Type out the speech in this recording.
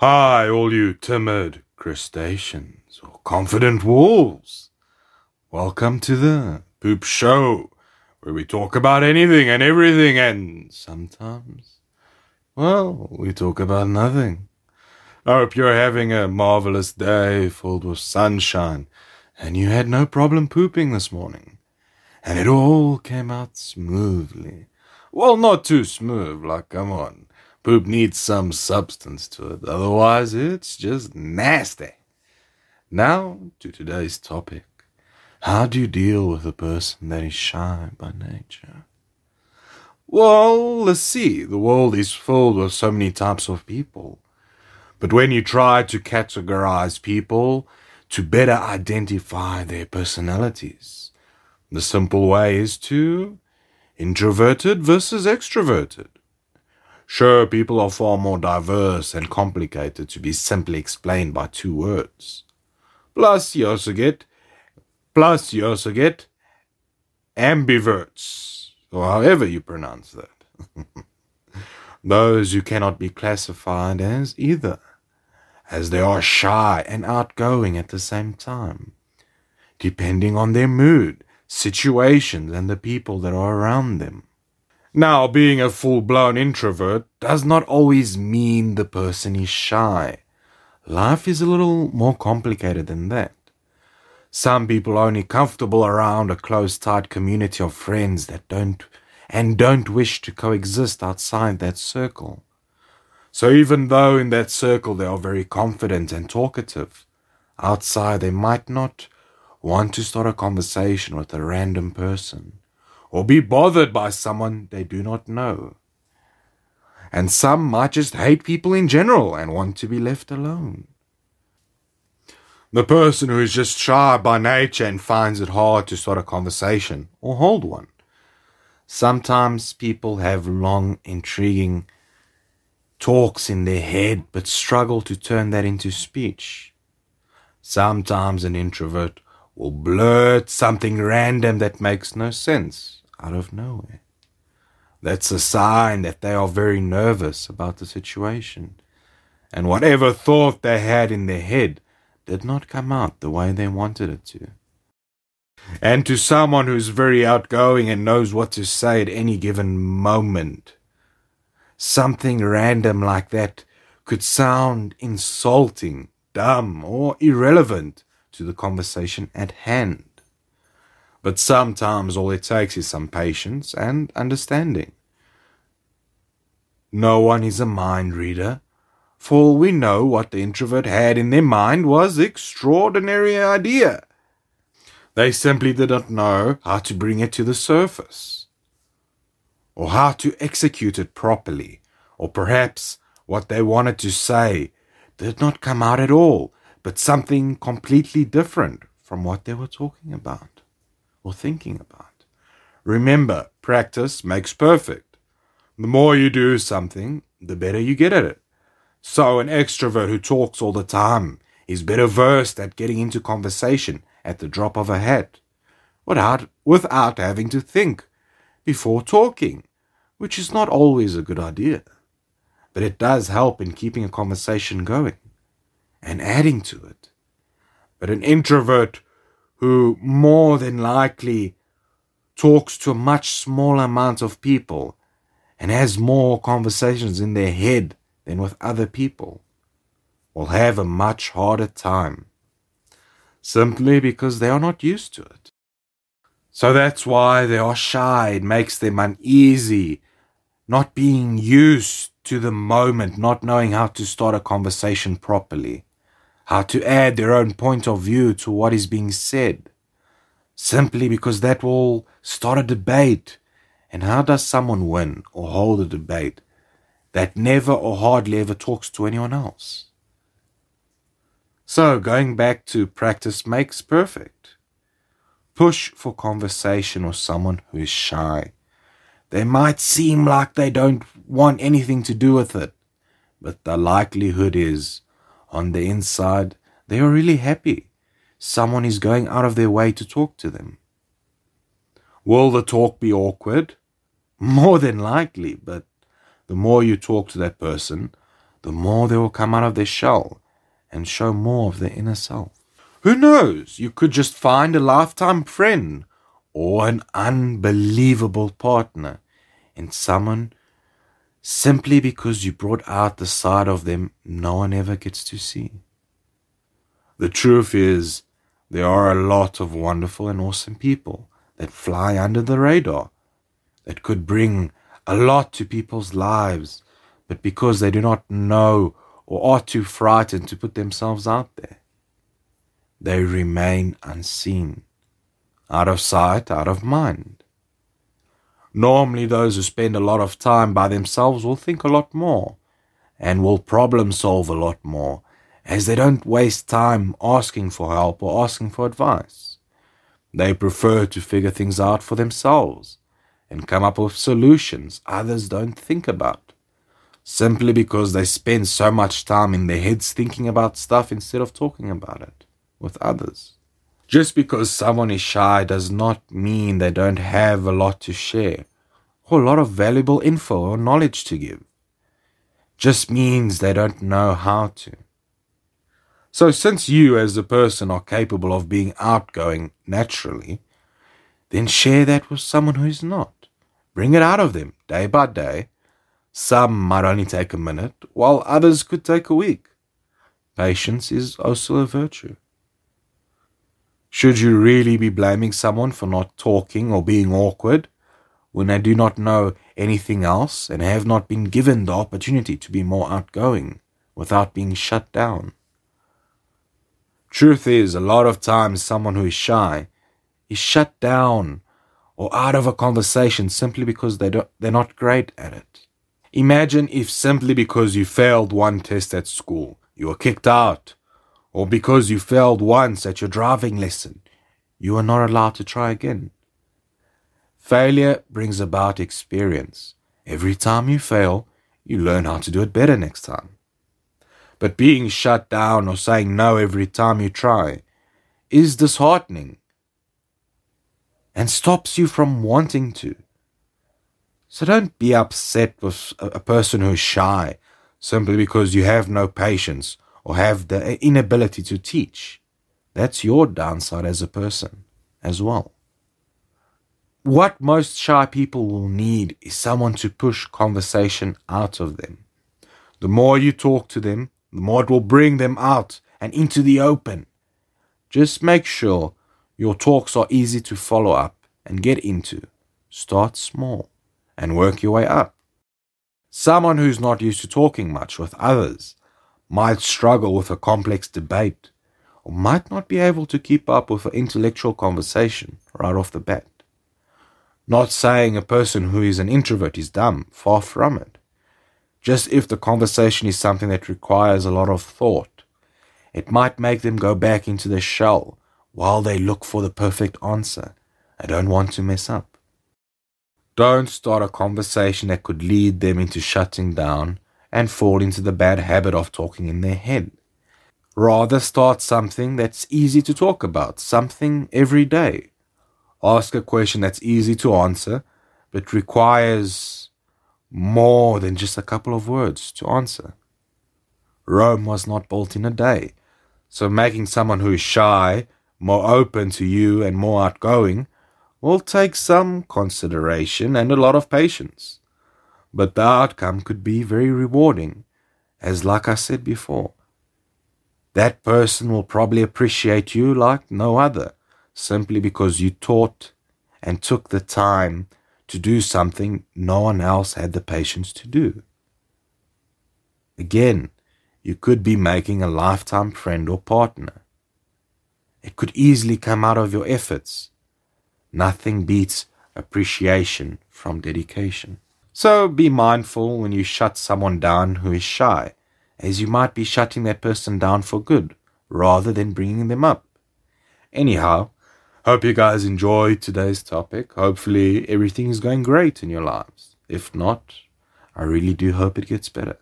Hi, all you timid crustaceans or confident wolves. Welcome to the Poop Show, where we talk about anything and everything, and sometimes, well, we talk about nothing. I hope you're having a marvelous day filled with sunshine, and you had no problem pooping this morning. And it all came out smoothly. Well, not too smooth, like, come on. Poop needs some substance to it, otherwise, it's just nasty. Now, to today's topic. How do you deal with a person that is shy by nature? Well, let's see. The world is filled with so many types of people. But when you try to categorize people to better identify their personalities, the simple way is to introverted versus extroverted. Sure, people are far more diverse and complicated to be simply explained by two words. Plus, you also get, plus you also get ambiverts, or however you pronounce that. Those who cannot be classified as either, as they are shy and outgoing at the same time, depending on their mood, situations, and the people that are around them. Now, being a full blown introvert does not always mean the person is shy. Life is a little more complicated than that. Some people are only comfortable around a close tight community of friends that don't and don't wish to coexist outside that circle. So even though in that circle they are very confident and talkative, outside they might not want to start a conversation with a random person or be bothered by someone they do not know. And some might just hate people in general and want to be left alone. The person who is just shy by nature and finds it hard to start a conversation or hold one. Sometimes people have long, intriguing talks in their head but struggle to turn that into speech. Sometimes an introvert will blurt something random that makes no sense out of nowhere. That's a sign that they are very nervous about the situation, and whatever thought they had in their head did not come out the way they wanted it to. And to someone who's very outgoing and knows what to say at any given moment, something random like that could sound insulting, dumb, or irrelevant to the conversation at hand. But sometimes all it takes is some patience and understanding. No one is a mind reader, for all we know, what the introvert had in their mind was extraordinary idea. They simply did not know how to bring it to the surface, or how to execute it properly, or perhaps what they wanted to say did not come out at all, but something completely different from what they were talking about or thinking about. Remember, practice makes perfect. The more you do something, the better you get at it. So, an extrovert who talks all the time is better versed at getting into conversation at the drop of a hat, without, without having to think before talking, which is not always a good idea. But it does help in keeping a conversation going and adding to it. But an introvert who more than likely talks to a much smaller amount of people and has more conversations in their head than with other people will have a much harder time simply because they are not used to it. So that's why they are shy. It makes them uneasy, not being used to the moment, not knowing how to start a conversation properly, how to add their own point of view to what is being said, simply because that will start a debate. And how does someone win or hold a debate that never or hardly ever talks to anyone else. So, going back to practice makes perfect. Push for conversation with someone who is shy. They might seem like they don't want anything to do with it, but the likelihood is, on the inside, they are really happy. Someone is going out of their way to talk to them. Will the talk be awkward? More than likely, but the more you talk to that person, the more they will come out of their shell and show more of their inner self. Who knows? You could just find a lifetime friend or an unbelievable partner in someone simply because you brought out the side of them no one ever gets to see. The truth is, there are a lot of wonderful and awesome people that fly under the radar, that could bring a lot to people's lives, but because they do not know or are too frightened to put themselves out there, they remain unseen, out of sight, out of mind. Normally, those who spend a lot of time by themselves will think a lot more and will problem solve a lot more, as they don't waste time asking for help or asking for advice. They prefer to figure things out for themselves and come up with solutions others don't think about, simply because they spend so much time in their heads thinking about stuff instead of talking about it with others. Just because someone is shy does not mean they don't have a lot to share or a lot of valuable info or knowledge to give. Just means they don't know how to. So, since you as a person are capable of being outgoing naturally, then share that with someone who is not. Bring it out of them day by day. Some might only take a minute, while others could take a week. Patience is also a virtue. Should you really be blaming someone for not talking or being awkward when they do not know anything else and have not been given the opportunity to be more outgoing without being shut down? Truth is, a lot of times someone who is shy is shut down or out of a conversation simply because they don't, they're not great at it. Imagine if simply because you failed one test at school, you were kicked out, or because you failed once at your driving lesson, you are not allowed to try again. Failure brings about experience. Every time you fail, you learn how to do it better next time. But being shut down or saying no every time you try is disheartening and stops you from wanting to. So don't be upset with a person who's shy simply because you have no patience or have the inability to teach. That's your downside as a person as well. What most shy people will need is someone to push conversation out of them. The more you talk to them, the more it will bring them out and into the open. Just make sure your talks are easy to follow up and get into. Start small and work your way up. Someone who's not used to talking much with others might struggle with a complex debate or might not be able to keep up with an intellectual conversation right off the bat. Not saying a person who is an introvert is dumb, far from it. Just if the conversation is something that requires a lot of thought, it might make them go back into their shell while they look for the perfect answer. I don't want to mess up. Don't start a conversation that could lead them into shutting down and fall into the bad habit of talking in their head. Rather start something that's easy to talk about, something every day. Ask a question that's easy to answer, but requires more than just a couple of words to answer. Rome was not built in a day, so making someone who is shy more open to you and more outgoing, will take some consideration and a lot of patience. But the outcome could be very rewarding, as like I said before. That person will probably appreciate you like no other, simply because you taught and took the time to do something no one else had the patience to do. Again, you could be making a lifetime friend or partner. It could easily come out of your efforts. Nothing beats appreciation from dedication. So be mindful when you shut someone down who is shy, as you might be shutting that person down for good rather than bringing them up. Anyhow, hope you guys enjoyed today's topic. Hopefully, everything is going great in your lives. If not, I really do hope it gets better.